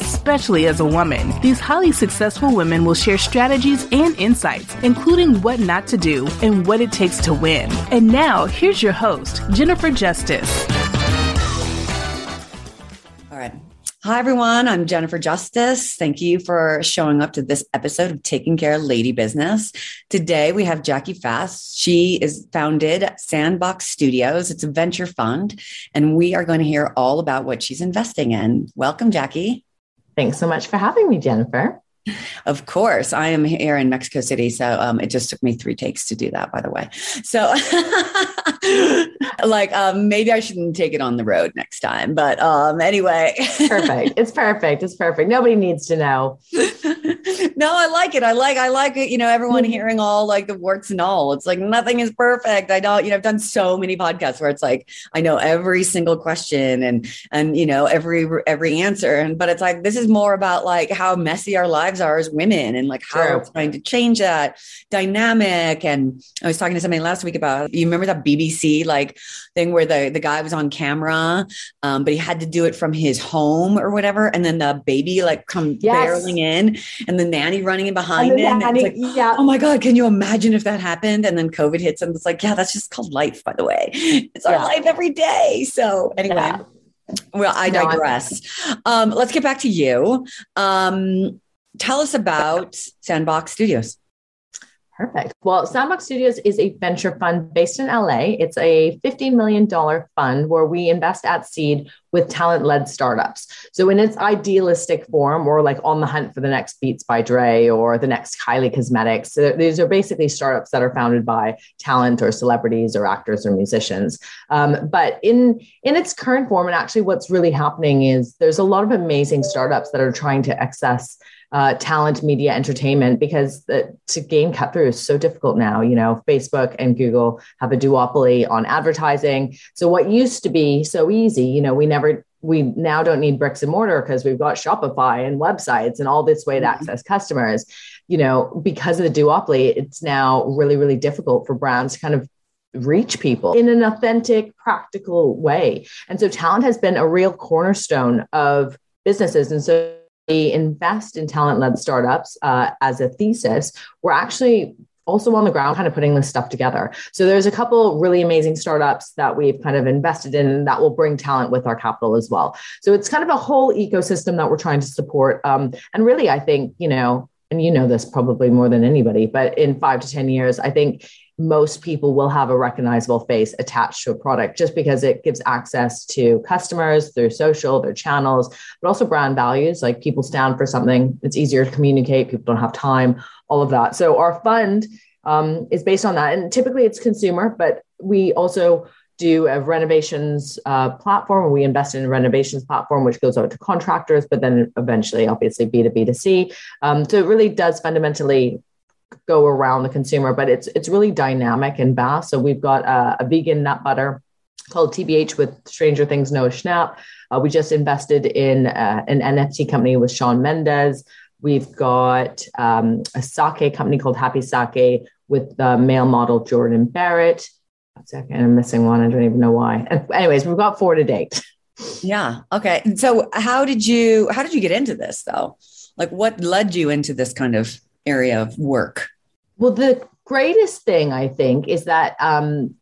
especially as a woman. These highly successful women will share strategies and insights, including what not to do and what it takes to win. And now, here's your host, Jennifer Justice. All right. Hi, everyone. I'm Jennifer Justice. Thank you for showing up to this episode of Taking Care of Lady Business. Today, we have Jackie Fast. She is founded Sandbox Studios. It's a venture fund, and we are going to hear all about what she's investing in. Welcome, Jackie. Thanks so much for having me, Jennifer. Of course, I am here in Mexico City, so um, it just took me three takes to do that. By the way, so like um, maybe I shouldn't take it on the road next time. But um, anyway, perfect. It's perfect. It's perfect. Nobody needs to know. no, I like it. I like. I like it. You know, everyone mm-hmm. hearing all like the warts and all. It's like nothing is perfect. I don't. You know, I've done so many podcasts where it's like I know every single question and and you know every every answer. And but it's like this is more about like how messy our lives lives are as women and like how True. trying to change that dynamic. And I was talking to somebody last week about you remember that BBC like thing where the, the guy was on camera, um, but he had to do it from his home or whatever. And then the baby like come yes. barreling in and the nanny running in behind him. Nanny, like, yeah. oh my God, can you imagine if that happened? And then COVID hits and it's like, yeah, that's just called life, by the way. It's our life every day. So anyway. Yeah. Well, I digress. Um, let's get back to you. Um, tell us about Sandbox Studios. Perfect. Well, Sandbox Studios is a venture fund based in LA. It's a $15 million fund where we invest at seed with talent led startups. So, in its idealistic form, we're like on the hunt for the next Beats by Dre or the next Kylie Cosmetics. So these are basically startups that are founded by talent or celebrities or actors or musicians. Um, but in, in its current form, and actually what's really happening is there's a lot of amazing startups that are trying to access uh, talent, media, entertainment, because the, to gain cut through is so difficult now. You know, Facebook and Google have a duopoly on advertising. So what used to be so easy, you know, we never we now don't need bricks and mortar because we've got Shopify and websites and all this way to mm-hmm. access customers. You know, because of the duopoly, it's now really, really difficult for brands to kind of reach people in an authentic, practical way. And so talent has been a real cornerstone of businesses. And so invest in talent led startups uh, as a thesis, we're actually also on the ground kind of putting this stuff together. So there's a couple really amazing startups that we've kind of invested in that will bring talent with our capital as well. So it's kind of a whole ecosystem that we're trying to support. Um, and really, I think, you know, and you know this probably more than anybody, but in five to 10 years, I think most people will have a recognizable face attached to a product just because it gives access to customers through social, their channels, but also brand values. Like people stand for something, it's easier to communicate, people don't have time, all of that. So our fund um, is based on that. And typically it's consumer, but we also do a renovations uh, platform. We invest in a renovations platform, which goes out to contractors, but then eventually, obviously, B2B2C. Um, so it really does fundamentally go around the consumer, but it's it's really dynamic and vast. So we've got a, a vegan nut butter called TBH with Stranger Things Noah Schnapp. Uh, we just invested in uh, an NFT company with Shawn Mendes. We've got um, a sake company called Happy Sake with the male model Jordan Barrett. Second, I'm missing one. I don't even know why. Anyways, we've got four to date. Yeah. Okay. So how did you how did you get into this though? Like what led you into this kind of area of work? Well, the greatest thing I think is that um,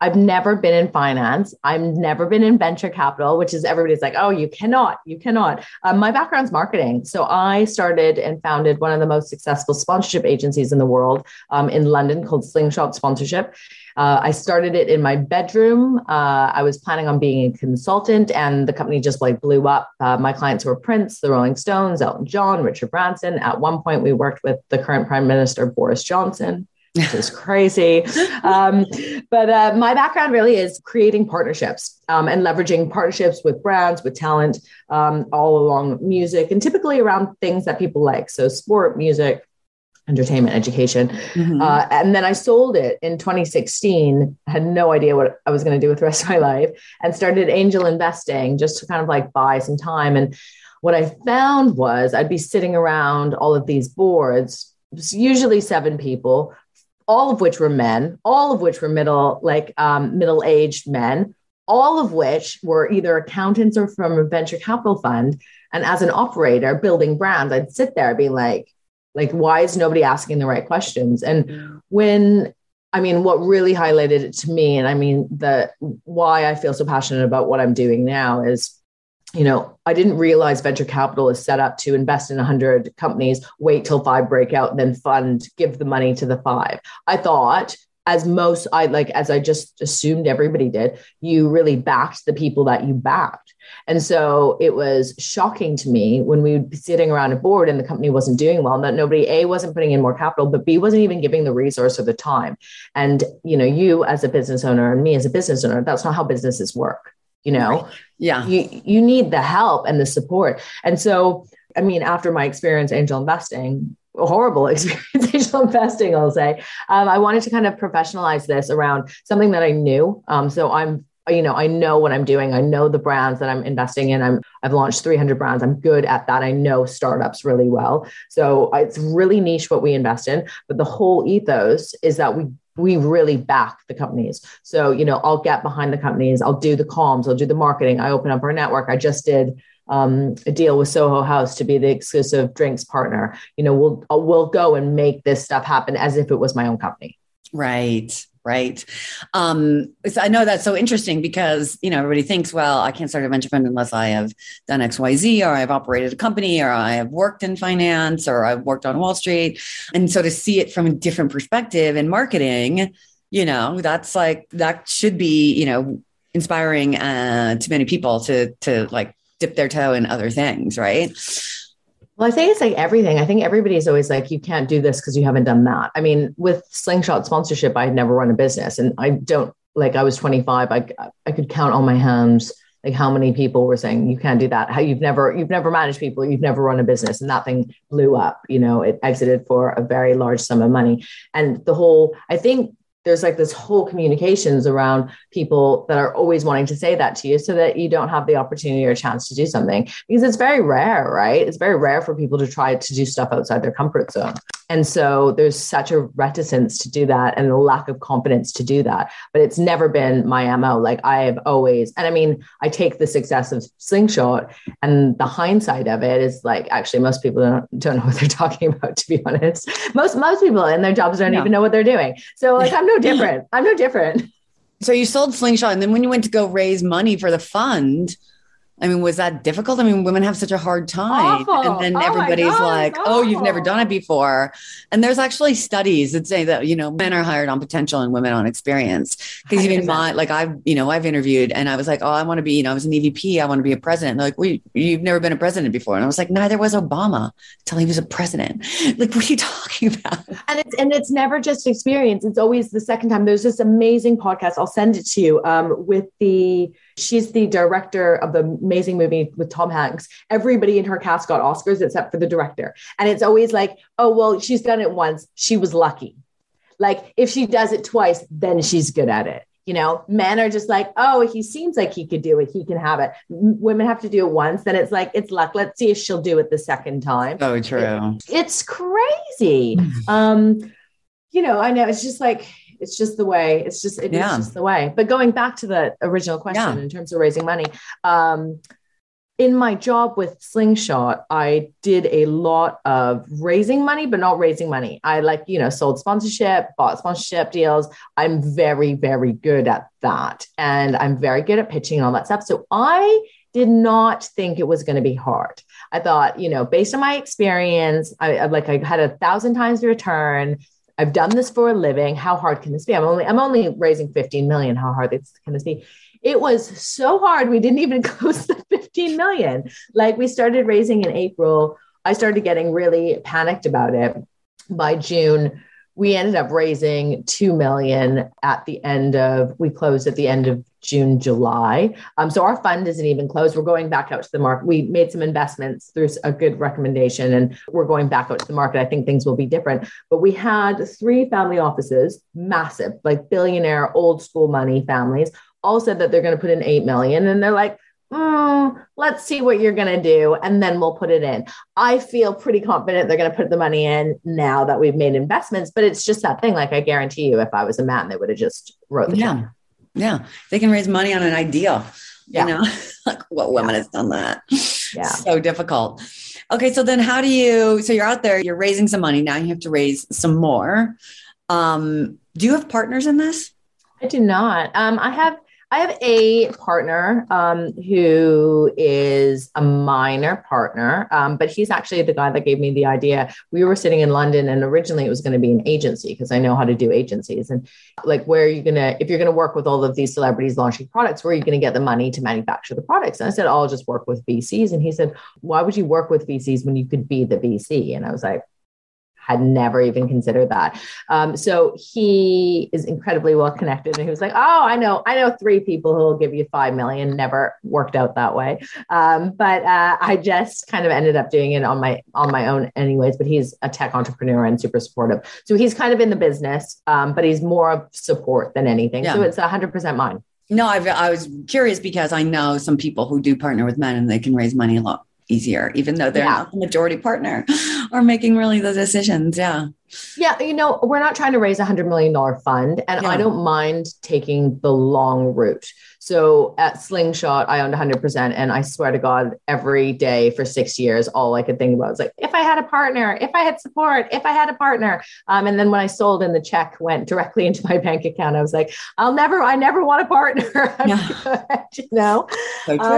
I've never been in finance. I've never been in venture capital, which is everybody's like, oh, you cannot, you cannot. Um, my background's marketing. So I started and founded one of the most successful sponsorship agencies in the world um, in London called Slingshot Sponsorship. Uh, I started it in my bedroom. Uh, I was planning on being a consultant, and the company just like blew up. Uh, my clients were Prince, the Rolling Stones, Elton John, Richard Branson. At one point, we worked with the current Prime Minister Boris Johnson which is crazy. Um, but uh, my background really is creating partnerships um, and leveraging partnerships with brands, with talent, um, all along music, and typically around things that people like. So, sport, music, entertainment, education. Mm-hmm. Uh, and then I sold it in 2016, had no idea what I was going to do with the rest of my life, and started angel investing just to kind of like buy some time. And what I found was I'd be sitting around all of these boards, usually seven people all of which were men, all of which were middle, like um, middle aged men, all of which were either accountants or from a venture capital fund. And as an operator building brands, I'd sit there being like, like, why is nobody asking the right questions? And when I mean, what really highlighted it to me, and I mean, the why I feel so passionate about what I'm doing now is you know, I didn't realize venture capital is set up to invest in 100 companies, wait till five break out, then fund, give the money to the five. I thought, as most, I like, as I just assumed everybody did, you really backed the people that you backed. And so it was shocking to me when we would be sitting around a board and the company wasn't doing well, and that nobody, A, wasn't putting in more capital, but B, wasn't even giving the resource or the time. And, you know, you as a business owner and me as a business owner, that's not how businesses work you know right. yeah you you need the help and the support and so i mean after my experience angel investing horrible experience angel investing i'll say. Um, i wanted to kind of professionalize this around something that i knew. Um, so i'm you know i know what i'm doing. I know the brands that i'm investing in. I'm i've launched 300 brands. I'm good at that. I know startups really well. So it's really niche what we invest in but the whole ethos is that we we really back the companies. So, you know, I'll get behind the companies, I'll do the comms, I'll do the marketing, I open up our network. I just did um, a deal with Soho House to be the exclusive drinks partner. You know, we'll we'll go and make this stuff happen as if it was my own company. Right right? Um, so I know that's so interesting because you know everybody thinks, well, I can't start a venture fund unless I have done X, Y, Z, or I've operated a company, or I have worked in finance, or I've worked on Wall Street. And so to see it from a different perspective in marketing, you know, that's like that should be you know inspiring uh, to many people to to like dip their toe in other things, right? Well, I think it's like everything. I think everybody's always like, you can't do this because you haven't done that. I mean, with Slingshot sponsorship, I had never run a business and I don't like, I was 25. I, I could count on my hands like how many people were saying you can't do that how you've never you've never managed people you've never run a business and that thing blew up you know it exited for a very large sum of money and the whole i think there's like this whole communications around people that are always wanting to say that to you so that you don't have the opportunity or chance to do something. Because it's very rare right? It's very rare for people to try to do stuff outside their comfort zone and so there's such a reticence to do that and a lack of confidence to do that but it's never been my mo like i have always and i mean i take the success of slingshot and the hindsight of it is like actually most people don't, don't know what they're talking about to be honest most most people in their jobs don't even know what they're doing so like i'm no different. I'm no different. So you sold Slingshot, and then when you went to go raise money for the fund, I mean, was that difficult? I mean, women have such a hard time. Awful. And then oh everybody's like, oh, you've never done it before. And there's actually studies that say that, you know, men are hired on potential and women on experience. Because even my, like I've, you know, I've interviewed and I was like, oh, I want to be, you know, I was an EVP. I want to be a president. they're like, well, you've never been a president before. And I was like, neither was Obama until he was a president. Like, what are you talking about? And it's, and it's never just experience. It's always the second time. There's this amazing podcast. I'll send it to you um, with the, She's the director of the amazing movie with Tom Hanks. Everybody in her cast got Oscars except for the director. And it's always like, oh, well, she's done it once. She was lucky. Like if she does it twice, then she's good at it. You know, men are just like, oh, he seems like he could do it. He can have it. women have to do it once. Then it's like, it's luck. Let's see if she'll do it the second time. Oh, true. It, it's crazy. um, you know, I know it's just like, it's just the way. It's just it's yeah. just the way. But going back to the original question yeah. in terms of raising money, um, in my job with Slingshot, I did a lot of raising money, but not raising money. I like, you know, sold sponsorship, bought sponsorship deals. I'm very, very good at that. And I'm very good at pitching and all that stuff. So I did not think it was going to be hard. I thought, you know, based on my experience, I, I like I had a thousand times the return. I've done this for a living. How hard can this be? I'm only I'm only raising 15 million. How hard can this be? It was so hard. We didn't even close the 15 million. Like we started raising in April. I started getting really panicked about it. By June, we ended up raising 2 million at the end of we closed at the end of June, July. Um, so our fund isn't even closed. We're going back out to the market. We made some investments through a good recommendation and we're going back out to the market. I think things will be different. But we had three family offices, massive, like billionaire, old school money families, all said that they're going to put in 8 million. And they're like, mm, let's see what you're going to do and then we'll put it in. I feel pretty confident they're going to put the money in now that we've made investments, but it's just that thing. Like I guarantee you, if I was a man, they would have just wrote the yeah. check. Yeah. They can raise money on an idea. Yeah. You know, like what woman Yeah. has done that? Yeah. So difficult. Okay. So then how do you, so you're out there, you're raising some money. Now you have to raise some more. Um, do you have partners in this? I do not. Um, I have I have a partner um, who is a minor partner, um, but he's actually the guy that gave me the idea. We were sitting in London, and originally it was going to be an agency because I know how to do agencies. And like, where are you going to, if you're going to work with all of these celebrities launching products, where are you going to get the money to manufacture the products? And I said, I'll just work with VCs. And he said, Why would you work with VCs when you could be the VC? And I was like, had never even considered that. Um, so he is incredibly well connected, and he was like, "Oh, I know, I know three people who will give you five million. Never worked out that way, um, but uh, I just kind of ended up doing it on my on my own, anyways. But he's a tech entrepreneur and super supportive, so he's kind of in the business, um, but he's more of support than anything. So Yeah. it's hundred percent mine. No, I've, I was curious because I know some people who do partner with men and they can raise money a lot easier, even though they're Yeah. not the majority partner or making really the decisions. Yeah. Yeah, you know, we're not trying to raise a hundred million dollar fund, and I don't mind taking the long route. So at Slingshot, I owned 100%, and I swear to God, every day for six years, all I could think about was like, if I had a partner, if I had support, if I had a partner. Um, and then when I sold and the check went directly into my bank account, I was like, I'll never, I never want a partner. I'm Yeah. good, you know. So Um,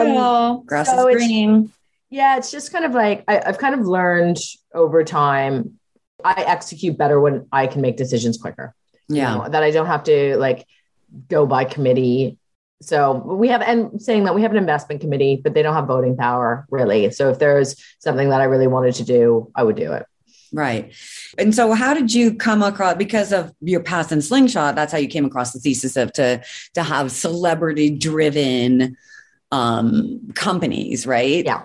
true. Grass so is green. Yeah, it's just kind of like I, I've kind of learned over time. I execute better when I can make decisions quicker. you Yeah. know, that I don't have to like go by committee. So we have, and saying that we have an investment committee, but they don't have voting power really. So if there's something that I really wanted to do, I would do it. Right. And so how did you come across because of your past in slingshot, that's how you came across the thesis of to to have celebrity driven um companies, right? Yeah.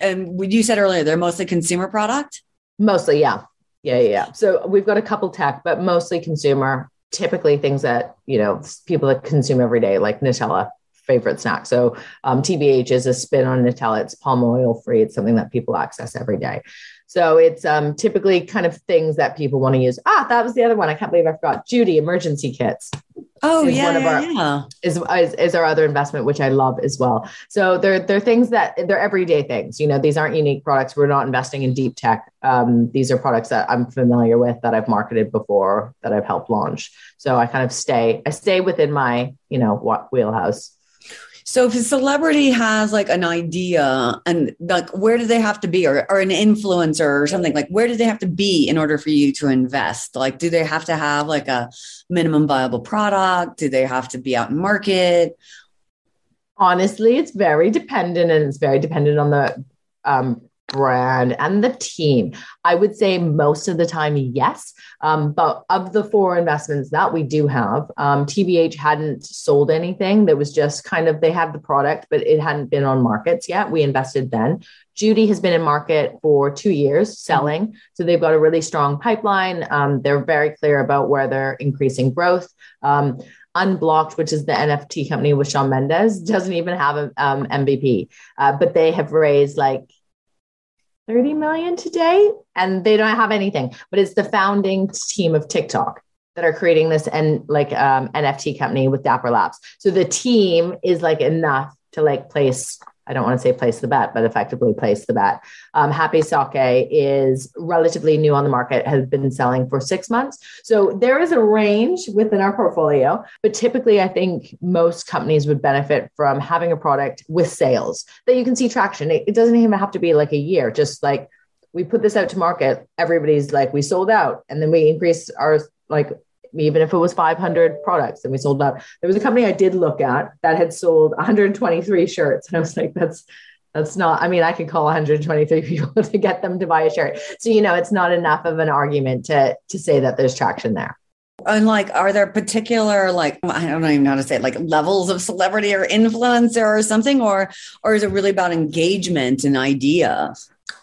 And you said earlier, they're mostly consumer product. Mostly, yeah. Yeah, yeah, yeah. So we've got a couple tech, but mostly consumer, typically things that, you know, people that consume every day, like Nutella, favorite snack. So um, TBH is a spin on Nutella. It's palm oil free. It's something that people access every day. So it's um, typically kind of things that people want to use. Ah, that was the other one. I can't believe I forgot. Judy emergency kits Oh Is yeah, one of yeah, our- yeah. is, is is our other investment, which I love as well. So they're they're things that they're everyday things. You know, these aren't unique products. We're not investing in deep tech. Um, these are products that I'm familiar with, that I've marketed before, that I've helped launch. So I kind of stay I stay within my you know what wheelhouse. So if a celebrity has like an idea and like where do they have to be or, or an influencer or something like where do they have to be in order for you to invest? Like do they have to have like a minimum viable product? Do they have to be out in market? Honestly, it's very dependent, and it's very dependent on the um, brand and the team. I would say most of the time, yes. Um, but of the four investments that we do have, um, TBH hadn't sold anything. That was just kind of they had the product, but it hadn't been on markets yet. We invested then. Judy has been in market for two years selling. So they've got a really strong pipeline. Um, they're very clear about where they're increasing growth. Um, Unblocked, which is the NFT company with Shawn Mendes, doesn't even have an um, MVP, uh, but they have raised like 30 million today and they don't have anything. But it's the founding team of TikTok that are creating this and like um, NFT company with Dapper Labs. So the team is like enough to like place I don't want to say place the bet, but effectively place the bet. Um, Happy Sake is relatively new on the market, has been selling for six months. So there is a range within our portfolio, but typically I think most companies would benefit from having a product with sales that you can see traction. It, it doesn't even have to be like a year, just like we put this out to market, everybody's like, we sold out, and then we increase our like even if it was 500 products and we sold out. There was a company I did look at that had sold 123 shirts. And I was like, that's, that's not, I mean, I could call 123 people to get them to buy a shirt. So, you know, it's not enough of an argument to, to say that there's traction there. And like, are there particular, like, I don't even know how to say it, like levels of celebrity or influencer or something, or, or is it really about engagement and idea?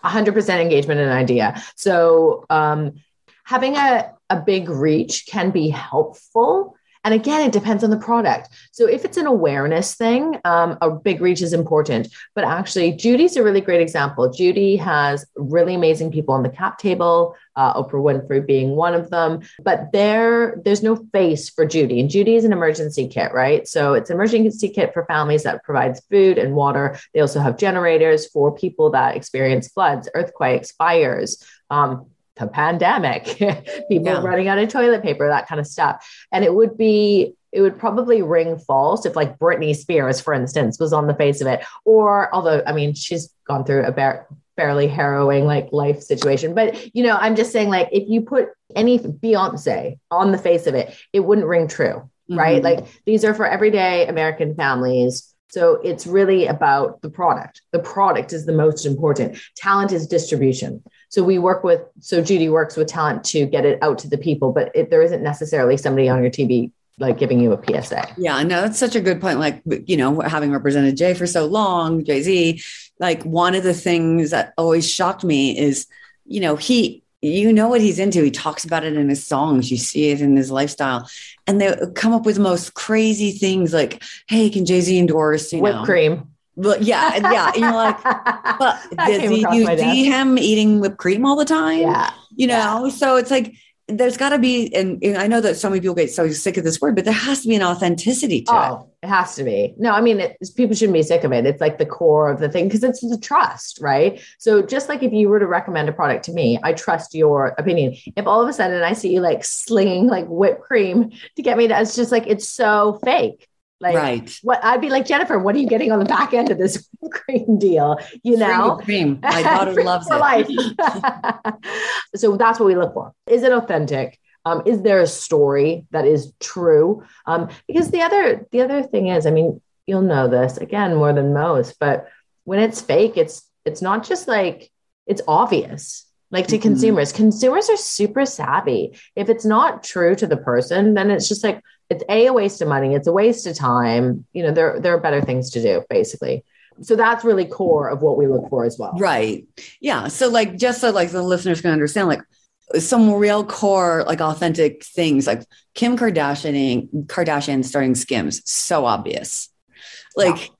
100% engagement and idea. So, um, having a, a big reach can be helpful. And again, it depends on the product. So if it's an awareness thing, um, a big reach is important. But actually, Judy's a really great example. Judy has really amazing people on the cap table, uh, Oprah Winfrey being one of them. But there, there's no face for Judy. And Judy is an emergency kit, right? So it's an emergency kit for families that provides food and water. They also have generators for people that experience floods, earthquakes, fires. Um, the pandemic, people yeah. running out of toilet paper, that kind of stuff. And it would be, it would probably ring false if like Britney Spears, for instance, was on the face of it. Or although, I mean, she's gone through a bar- fairly harrowing like life situation. But you know, I'm just saying, like, if you put any Beyonce on the face of it, it wouldn't ring true, mm-hmm. right? Like these are for everyday American families. So it's really about the product. The product is the most important. Talent is distribution. So we work with, so Judy works with talent to get it out to the people, but it, there isn't necessarily somebody on your TV like giving you a PSA. Yeah, no, that's such a good point. Like, you know, having represented Jay for so long, Jay Z, like one of the things that always shocked me is, you know, he, you know what he's into. He talks about it in his songs. You see it in his lifestyle, and they come up with the most crazy things like, "Hey, can Jay Z endorse you whipped know, cream?" But yeah, yeah. And you're like, but you see him eating whipped cream all the time? Yeah. You know, yeah. so it's like there's got to be, and, and, I know that so many people get so sick of this word, but there has to be an authenticity to oh, it. It has to be. No, I mean, it, people shouldn't be sick of it. It's like the core of the thing because it's the trust, right? So just like if you were to recommend a product to me, I trust your opinion. If all of a sudden I see you like slinging like whipped cream to get me to, it's just like it's so fake. Like, right. what I'd be like, Jennifer, what are you getting on the back end of this cream deal? You know, cream. My daughter loves it. Life. so that's what we look for. Is it authentic? Um, is there a story that is true? Um, because the other the other thing is, I mean, you'll know this again more than most, but when it's fake, it's it's not just like it's obvious like to mm-hmm. consumers consumers are super savvy if it's not true to the person then it's just like it's a, a waste of money. It's a waste of time. You know there there are better things to do basically. So that's really core of what we look for as well. Right. Yeah. So like just so like the listeners can understand like some real core like authentic things like kim kardashian kardashian starting skims. So obvious. Like yeah.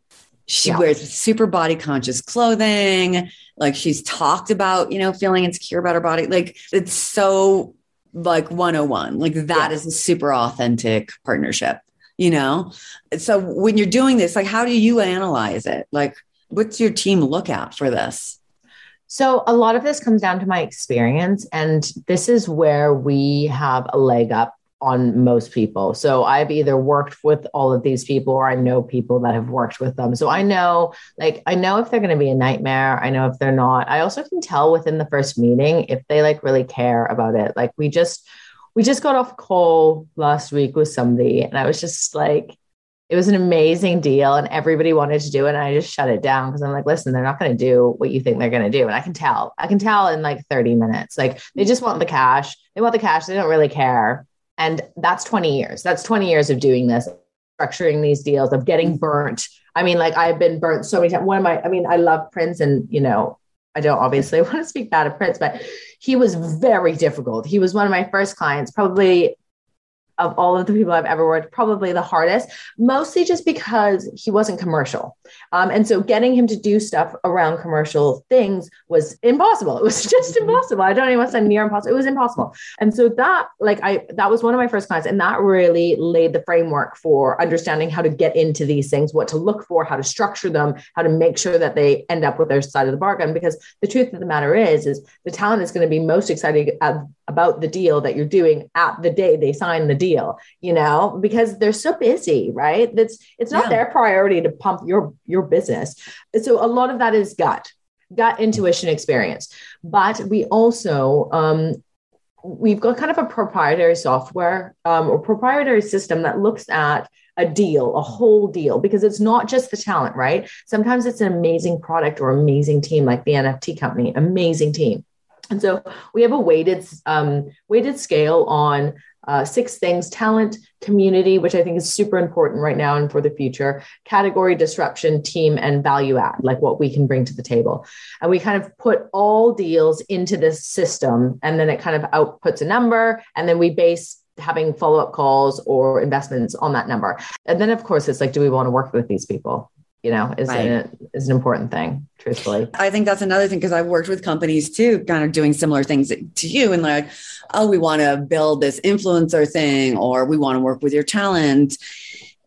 she yeah. wears super body conscious clothing. Like she's talked about you know feeling insecure about her body. Like it's so like 101 like that yeah. is a super authentic partnership you know? So when you're doing this like how do you analyze it? Like what's your team look at for this? So a lot of this comes down to my experience and this is where we have a leg up on most people. So I've either worked with all of these people or I know people that have worked with them. So I know like I know if they're going to be a nightmare, I know if they're not. I also can tell within the first meeting if they like really care about it. Like we just we just got off call last week with somebody and I was just like it was an amazing deal and everybody wanted to do it and I just shut it down because I'm like listen they're not going to do what you think they're going to do and I can tell. I can tell in like 30 minutes. Like they just want the cash. They want the cash. They don't really care and that's 20 years. That's 20 years of doing this, structuring these deals, of getting mm-hmm. burnt. I mean, like I've been burnt so many times. One of my, I mean, I love Prince and, you know, I don't obviously want to speak bad of Prince, but he was very difficult. He was one of my first clients, probably of all of the people I've ever worked, probably the hardest, mostly just because he wasn't commercial. Um, and so getting him to do stuff around commercial things was impossible. It was just mm-hmm. impossible. I don't even want to say near impossible. It was impossible. And so that, like, I, that was one of my first clients. And that really laid the framework for understanding how to get into these things, what to look for, how to structure them, how to make sure that they end up with their side of the bargain. Because the truth of the matter is, is the talent is going to be most excited about the deal that you're doing at the day they sign the deal, you know, because they're so busy, right? That's it's not yeah. their priority to pump your your business. So a lot of that is gut, gut intuition experience. But we also um, we've got kind of a proprietary software um, or proprietary system that looks at a deal, a whole deal, because it's not just the talent, right? Sometimes it's an amazing product or amazing team, like the NFT company, amazing team. And so we have a weighted um, weighted scale on uh, six things talent, community, which I think is super important right now and for the future, category, disruption, team, and value add, like what we can bring to the table. And we kind of put all deals into this system, and then it kind of outputs a number, and then we base having follow up calls or investments on that number. And then, of course, it's like, do we want to work with these people? You know is, right. an, is an important thing truthfully. I think that's another thing because i've worked with companies too kind of doing similar things to you and like oh we want to build this influencer thing or we want to work with your talent.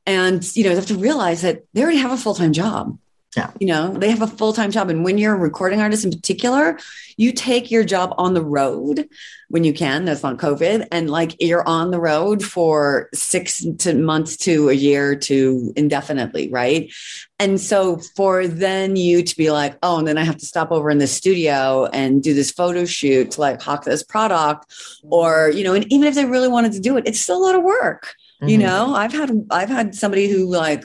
And you know you have to realize that they already have a full-time job yeah. You know, they have a full time job. And when you're a recording artist in particular, you take your job on the road when you can. That's not COVID. And like you're on the road for six to months to a year to indefinitely. Right. And so for then you to be like, oh, and then I have to stop over in the studio and do this photo shoot to like hawk this product, or, you know, and even if they really wanted to do it, it's still a lot of work. Mm-hmm. You know, I've had I've had somebody who like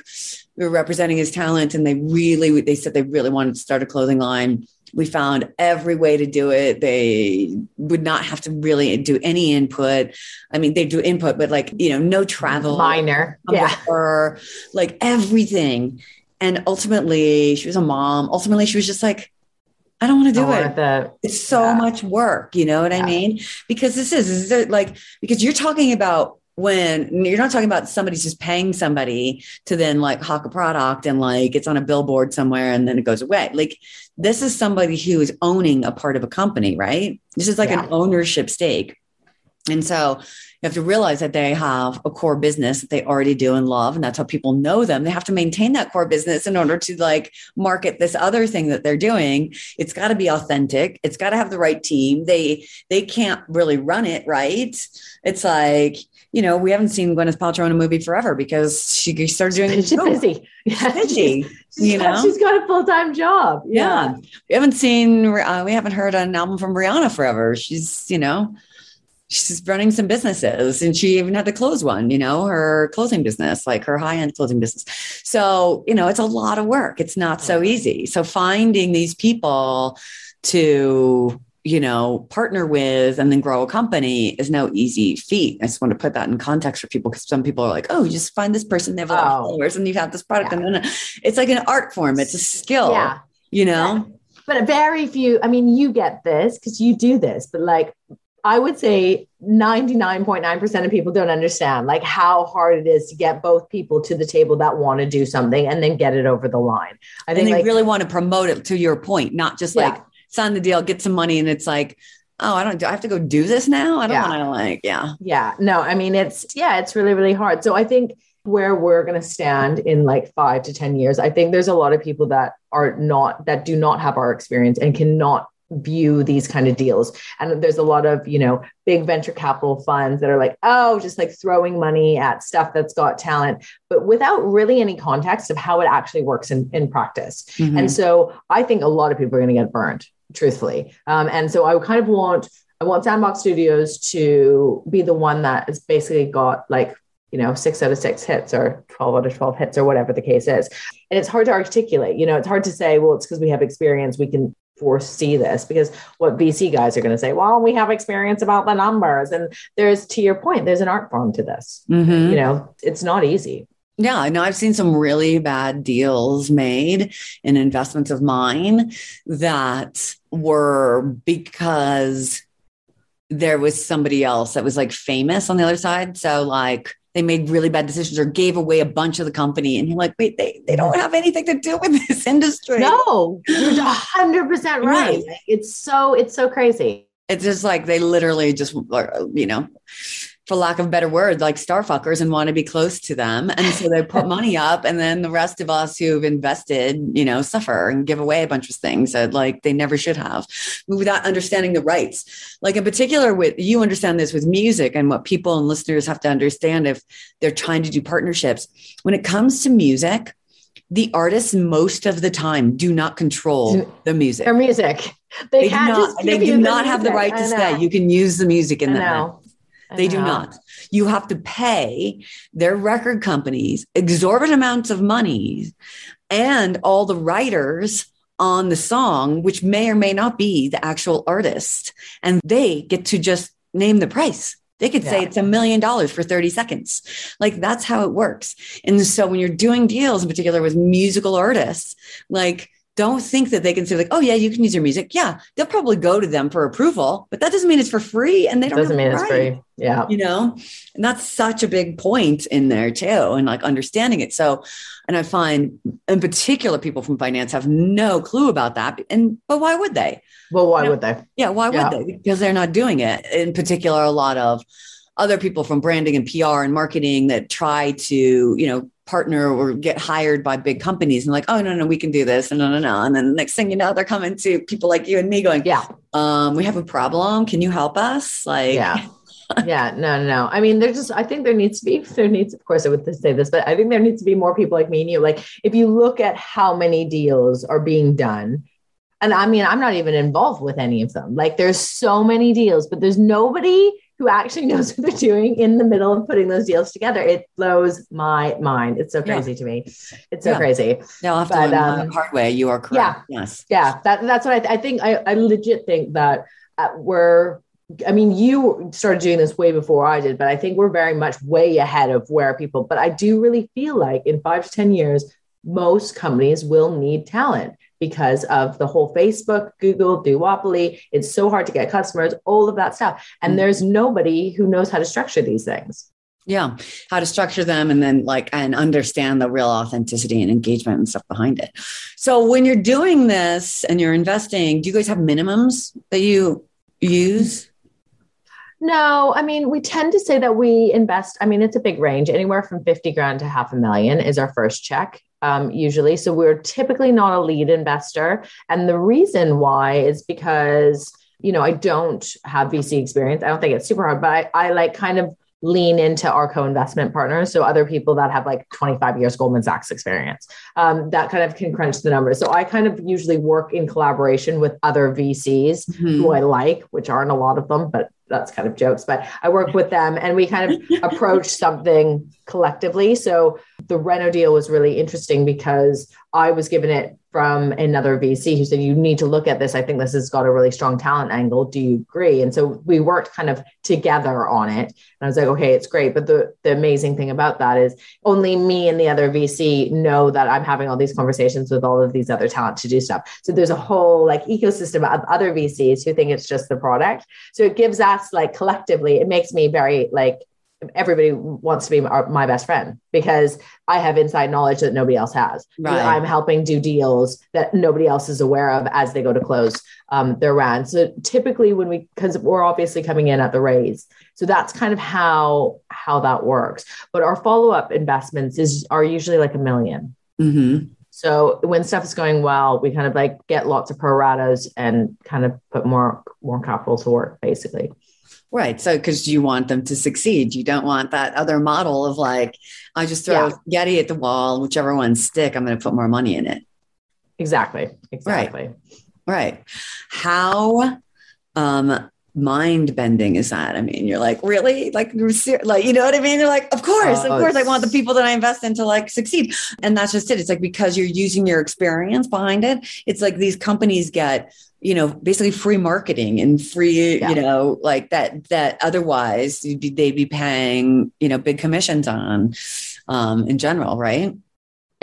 we were representing his talent and they really they said they really wanted to start a clothing line we found every way to do it they would not have to really do any input i mean they do input but like you know no travel minor um, yeah her, like everything and ultimately she was a mom ultimately she was just like I don't want to do it. It's so yeah. much work. You know what yeah. I mean? Because this is, this is like, because you're talking about when you're not talking about somebody's just paying somebody to then like hawk a product and like it's on a billboard somewhere and then it goes away. Like this is somebody who is owning a part of a company, right? This is like yeah. an ownership stake. And so you have to realize that they have a core business that they already do and love. And that's how people know them. They have to maintain that core business in order to like market this other thing that they're doing. It's got to be authentic. It's got to have the right team. They, they can't really run it right. It's like, you know, we haven't seen Gwyneth Paltrow in a movie forever because she started doing she's busy. Yeah, busy. She's you know, she's got a full time job. Yeah. yeah. we haven't seen. Uh, we haven't heard an album from Rihanna forever. She's, you know, she's running some businesses, and she even had to close one. You know, her clothing business, like her high end clothing business. So, you know, it's a lot of work. It's not so easy. So finding these people to you know, partner with and then grow a company is no easy feat. I just want to put that in context for people because some people are like, oh, you just find this person, they have a lot oh. of followers and you have this product. Yeah. And uh, it's like an art form, it's a skill, yeah. you know? Yeah. But very few, I mean, you get this because you do this, but like I would say 99.9% of people don't understand like how hard it is to get both people to the table that want to do something and then get it over the line. I think they like, really want to promote it to your point, not just yeah. like sign the deal, get some money, and it's like, oh, I don't do I have to go do this now? I don't yeah. want to like, yeah. Yeah. No, I mean it's yeah, it's really, really hard. So I think where we're going to stand in like five to 10 years, I think there's a lot of people that are not, that do not have our experience and cannot view these kind of deals. And there's a lot of, you know, big venture capital funds that are like, oh, just like throwing money at stuff that's got talent, but without really any context of how it actually works in, in practice. Mm-hmm. And so I think a lot of people are going to get burned truthfully. Um, and so I kind of want I want Sandbox Studios to be the one that has basically got like you know six out of six hits or 12 out of 12 hits or whatever the case is and it's hard to articulate you know it's hard to say well it's because we have experience we can foresee this because what vc guys are going to say well we have experience about the numbers and there's to your point there's an art form to this mm-hmm. you know it's not easy yeah, I know I've seen some really bad deals made in investments of mine that were because there was somebody else that was like famous on the other side. So like they made really bad decisions or gave away a bunch of the company. And you're like, wait, they, they don't have anything to do with this industry. No, you're hundred percent right. It's so, it's so crazy. It's just like they literally just, you know, for lack of a better word, like starfuckers and want to be close to them. And so they put money up, and then the rest of us who've invested, you know, suffer and give away a bunch of things that like they never should have without understanding the rights. Like in particular, with you understand this with music and what people and listeners have to understand if they're trying to do partnerships. When it comes to music, the artists most of the time do not control the music. Their music. They, they do not, they do not have the right to say you can use the music in that. They do not. You have to pay their record companies exorbitant amounts of money and all the writers on the song, which may or may not be the actual artist. And they get to just name the price. They could yeah. say it's a million dollars for 30 seconds. Like that's how it works. And so when you're doing deals, in particular with musical artists, like don't think that they can say like, oh yeah, you can use your music. Yeah, they'll probably go to them for approval, but that doesn't mean it's for free, and they don't. Doesn't mean it's free. Yeah, you know, and that's such a big point in there too, and like understanding it. So, and I find in particular people from finance have no clue about that, and but why would they? Well, why you know? would they? Yeah, why yeah. would they? Because they're not doing it. In particular, a lot of other people from branding and PR and marketing that try to, you know, partner or get hired by big companies and like, oh no, no, we can do this and no, no, no. And then the next thing you know, they're coming to people like you and me going, Yeah, um, we have a problem. Can you help us? Like yeah. yeah, no, no, no. I mean, there's just, I think there needs to be, there needs, of course, I would say this, but I think there needs to be more people like me and you. Like, if you look at how many deals are being done, and I mean, I'm not even involved with any of them. Like, there's so many deals, but there's nobody who actually knows what they're doing in the middle of putting those deals together. It blows my mind. It's so crazy yeah. to me. It's so yeah. crazy. But, um, the hard way, you are correct. Yeah, yes, yeah. That, that's what I, th- I think. I, I legit think that uh, we're. I mean, you started doing this way before I did, but I think we're very much way ahead of where people. But I do really feel like in five to ten years, most companies will need talent because of the whole Facebook, Google, duopoly. It's so hard to get customers, all of that stuff. And mm-hmm. there's nobody who knows how to structure these things. Yeah, how to structure them and then like and understand the real authenticity and engagement and stuff behind it. So when you're doing this and you're investing, do you guys have minimums that you use? No, I mean, we tend to say that we invest. I mean, it's a big range, anywhere from 50 grand to half a million is our first check um, usually. So we're typically not a lead investor. And the reason why is because, you know, I don't have VC experience. I don't think it's super hard, but I, I like kind of lean into our co-investment partners so other people that have like 25 years goldman sachs experience um, that kind of can crunch the numbers so i kind of usually work in collaboration with other vcs mm-hmm. who i like which aren't a lot of them but that's kind of jokes, but I work with them and we kind of approach something collectively. So the reno deal was really interesting because I was given it from another VC who said, You need to look at this. I think this has got a really strong talent angle. Do you agree? And so we worked kind of together on it. And I was like, Okay, it's great. But the, the amazing thing about that is only me and the other VC know that I'm having all these conversations with all of these other talent to do stuff. So there's a whole like ecosystem of other VCs who think it's just the product. So it gives us like collectively, it makes me very like everybody wants to be my best friend because I have inside knowledge that nobody else has. Right. I'm helping do deals that nobody else is aware of as they go to close um, their round. So typically, when we because we're obviously coming in at the raise, so that's kind of how how that works. But our follow up investments is are usually like a 1000000 mm-hmm. So when stuff is going well, we kind of like get lots of pro ratas and kind of put more more capital to work, basically. Right. So, because you want them to succeed, you don't want that other model of like, I just throw yeah. Getty at the wall, whichever one stick, I'm going to put more money in it. Exactly. Exactly. Right. right. How um, mind bending is that? I mean, you're like, really? Like, like, you know what I mean? You're like, of course, of course, I want the people that I invest in to like succeed. And that's just it. It's like because you're using your experience behind it, it's like these companies get you know basically free marketing and free yeah. you know like that that otherwise be, they'd be paying you know big commissions on um in general right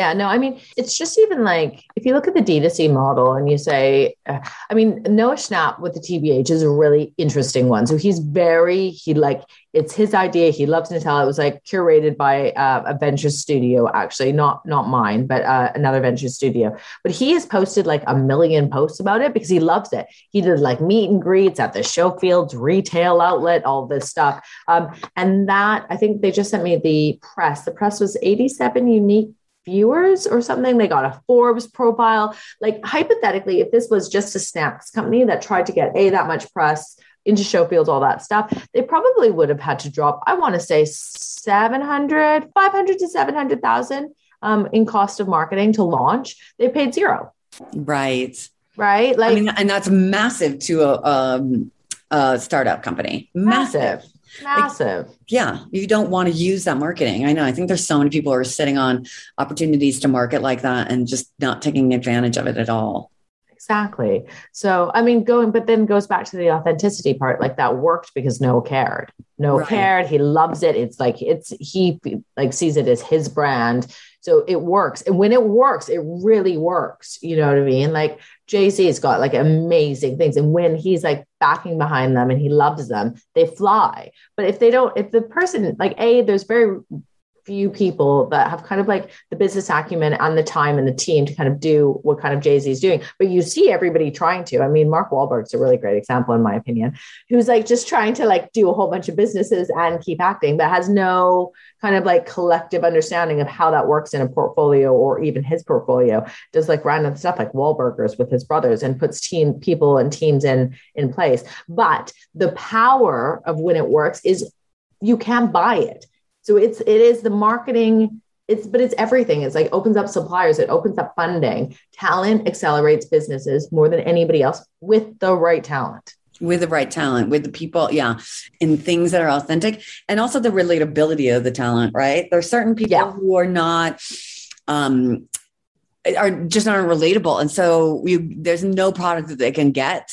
Yeah, no, I mean, it's just even like if you look at the D2C model and you say, uh, I mean, Noah Schnapp with the TBH is a really interesting one. So he's very, he like, it's his idea. He loves Nutella. It was like curated by uh, a venture studio, actually, not not mine, but uh, another venture studio. But he has posted like a million posts about it because he loves it. He did like meet and greets at the Schofields retail outlet, all this stuff. Um, and that I think they just sent me the press. The press was 87 unique viewers or something. They got a Forbes profile. Like hypothetically, if this was just a snacks company that tried to get a that much press into Schofields, all that stuff, they probably would have had to drop, I want to say 700, 500 to 700,000 um, in cost of marketing to launch. They paid zero. Right. Right. Like, I mean, and that's massive to a, um, a startup company. Massive. massive. Massive. Like, yeah. You don't want to use that marketing. I know. I think there's so many people who are sitting on opportunities to market like that and just not taking advantage of it at all. Exactly. So, I mean, going, but then goes back to the authenticity part. Like that worked because Noah cared. Noah right. cared. He loves it. It's like, it's, he like sees it as his brand. So it works. And when it works, it really works. You know what I mean? Like Jay Z's got like amazing things. And when he's like backing behind them and he loves them, they fly. But if they don't, if the person, like, A, there's very few people that have kind of like the business acumen and the time and the team to kind of do what kind of Jay Z is doing. But you see everybody trying to. I mean, Mark Wahlberg's a really great example, in my opinion, who's like just trying to like do a whole bunch of businesses and keep acting, but has no kind of like collective understanding of how that works in a portfolio or even his portfolio. Does like random stuff like Wahlburgers with his brothers and puts team people and teams in in place. But the power of when it works is you can buy it so it's it is the marketing it's but it's everything. It's like opens up suppliers it opens up funding. Talent accelerates businesses more than anybody else with the right talent. With the right talent with the people yeah and things that are authentic and also the relatability of the talent right? There's certain people yeah. who are not um are just aren't relatable and so you there's no product that they can get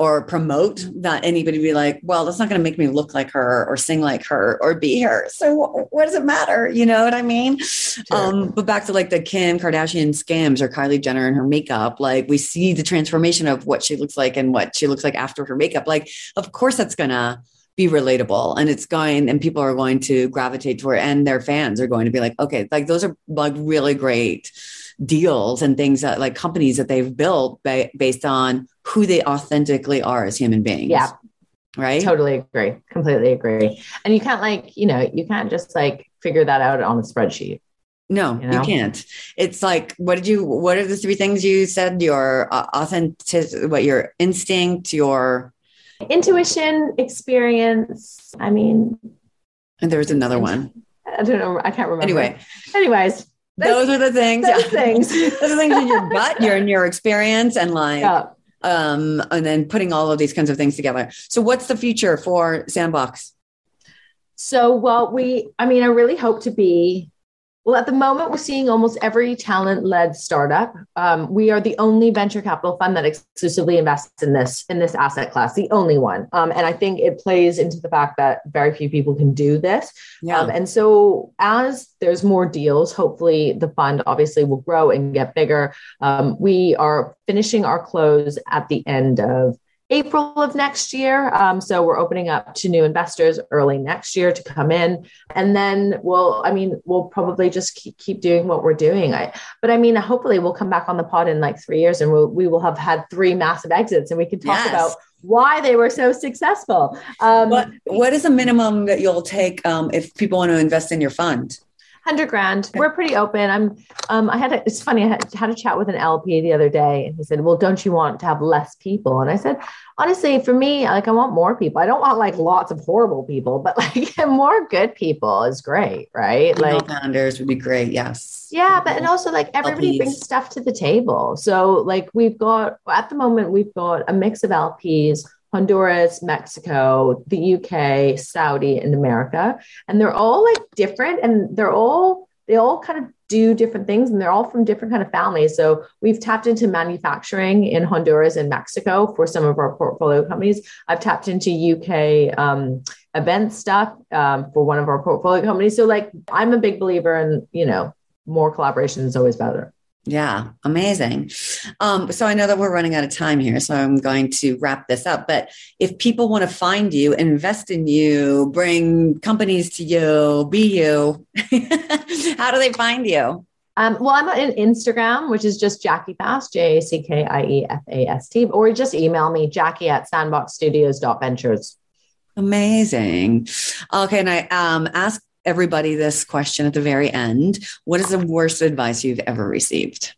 or promote that anybody be like, well, that's not going to make me look like her or sing like her or be her. So what does it matter? You know what I mean? Sure. Um, but back to like the Kim Kardashian Skims or Kylie Jenner and her makeup, like we see the transformation of what she looks like and what she looks like after her makeup. Like, of course, that's going to be relatable and it's going and people are going to gravitate toward and their fans are going to be like, okay, like those are like really great deals and things that like companies that they've built ba- based on who they authentically are as human beings. Yeah. Right. Totally agree. Completely agree. And you can't like, you know, you can't just like figure that out on a spreadsheet. No, you, know? you, can't. It's like, what did you, what are the three things you said? Your uh, authentic, what your instinct, your intuition, experience. I mean, and there was another one. I don't know. I can't remember. Anyway, anyways, those are the things. Those yeah. things. those are things in your gut, your in your experience, and like yeah um, and then putting all of these kinds of things together. So, what's the future for Sandbox? So, well, we, I mean, I really hope to be well, at the moment, we're seeing almost every talent led startup. Um, we are the only venture capital fund that exclusively invests in this in this asset class, the only one. Um, and I think it plays into the fact that very few people can do this. Yeah. Um, and so, as there's more deals, hopefully the fund obviously will grow and get bigger. Um, we are finishing our close at the end of April of next year. Um, so we're opening up to new investors early next year to come in. And then we'll, I mean, we'll probably just keep, keep doing what we're doing. I, but I mean, hopefully we'll come back on the pod in like three years and we'll, we will have had three massive exits and we can talk yes. about why they were so successful. Um, what, what is a minimum that you'll take um, if people want to invest in your fund? Hundred grand. We're pretty open. I'm. Um, I had. A, it's funny. I had, had a chat with an LP the other day, and he said, "Well, don't you want to have less people?" And I said, honestly, for me, like I want more people. I don't want like lots of horrible people, but like more good people is great, right? Like founders would be great. Yes. Yeah, but and also like everybody LPs. brings stuff to the table. So like we've got at the moment we've got a mix of LPs Honduras, Mexico, the UK, Saudi, and America. And they're all like different and they're all, they all kind of do different things and they're all from different kind of families. So we've tapped into manufacturing in Honduras and Mexico for some of our portfolio companies. I've tapped into UK um, event stuff um, for one of our portfolio companies. So like I'm a big believer in, you know, more collaboration is always better. Yeah, amazing. Um, so I know that we're running out of time here, so I'm going to wrap this up. But if people want to find you, invest in you, bring companies to you, be you, how do they find you? Um, well, I'm on Instagram, which is just Jackie Fast, J A C K I E F A S T, or just email me, Jackie at sandboxstudios.ventures. Amazing. Okay, and I um, ask everybody this question at the very end. What is the worst advice you've ever received?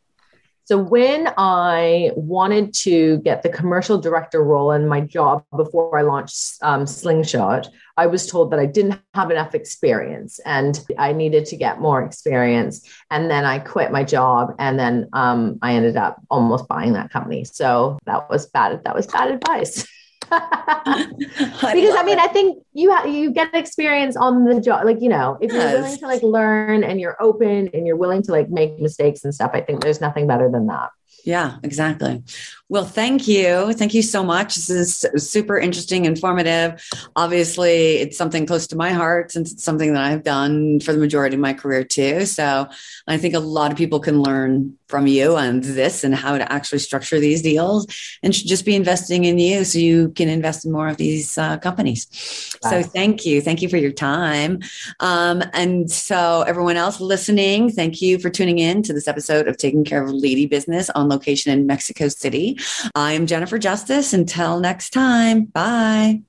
So when I wanted to get the commercial director role in my job before I launched um, Slingshot, I was told that I didn't have enough experience and I needed to get more experience. And then I quit my job, and then um, I ended up almost buying that company. So that was bad. That was bad advice. Because I mean, it. I think you ha- you get experience on the job. Like you know, if yes. you're willing to like learn and you're open and you're willing to like make mistakes and stuff, I think there's nothing better than that. Yeah, exactly. Well, thank you. Thank you so much. This is super interesting, informative. Obviously, it's something close to my heart since it's something that I've done for the majority of my career too. So I think a lot of people can learn from you on this and how to actually structure these deals and should just be investing in you so you can invest in more of these uh, companies. Wow. So thank you. Thank you for your time. Um, and so everyone else listening, thank you for tuning in to this episode of Taking Care of Lady Business on location in Mexico City. I am Jennifer Justice. Until next time, bye.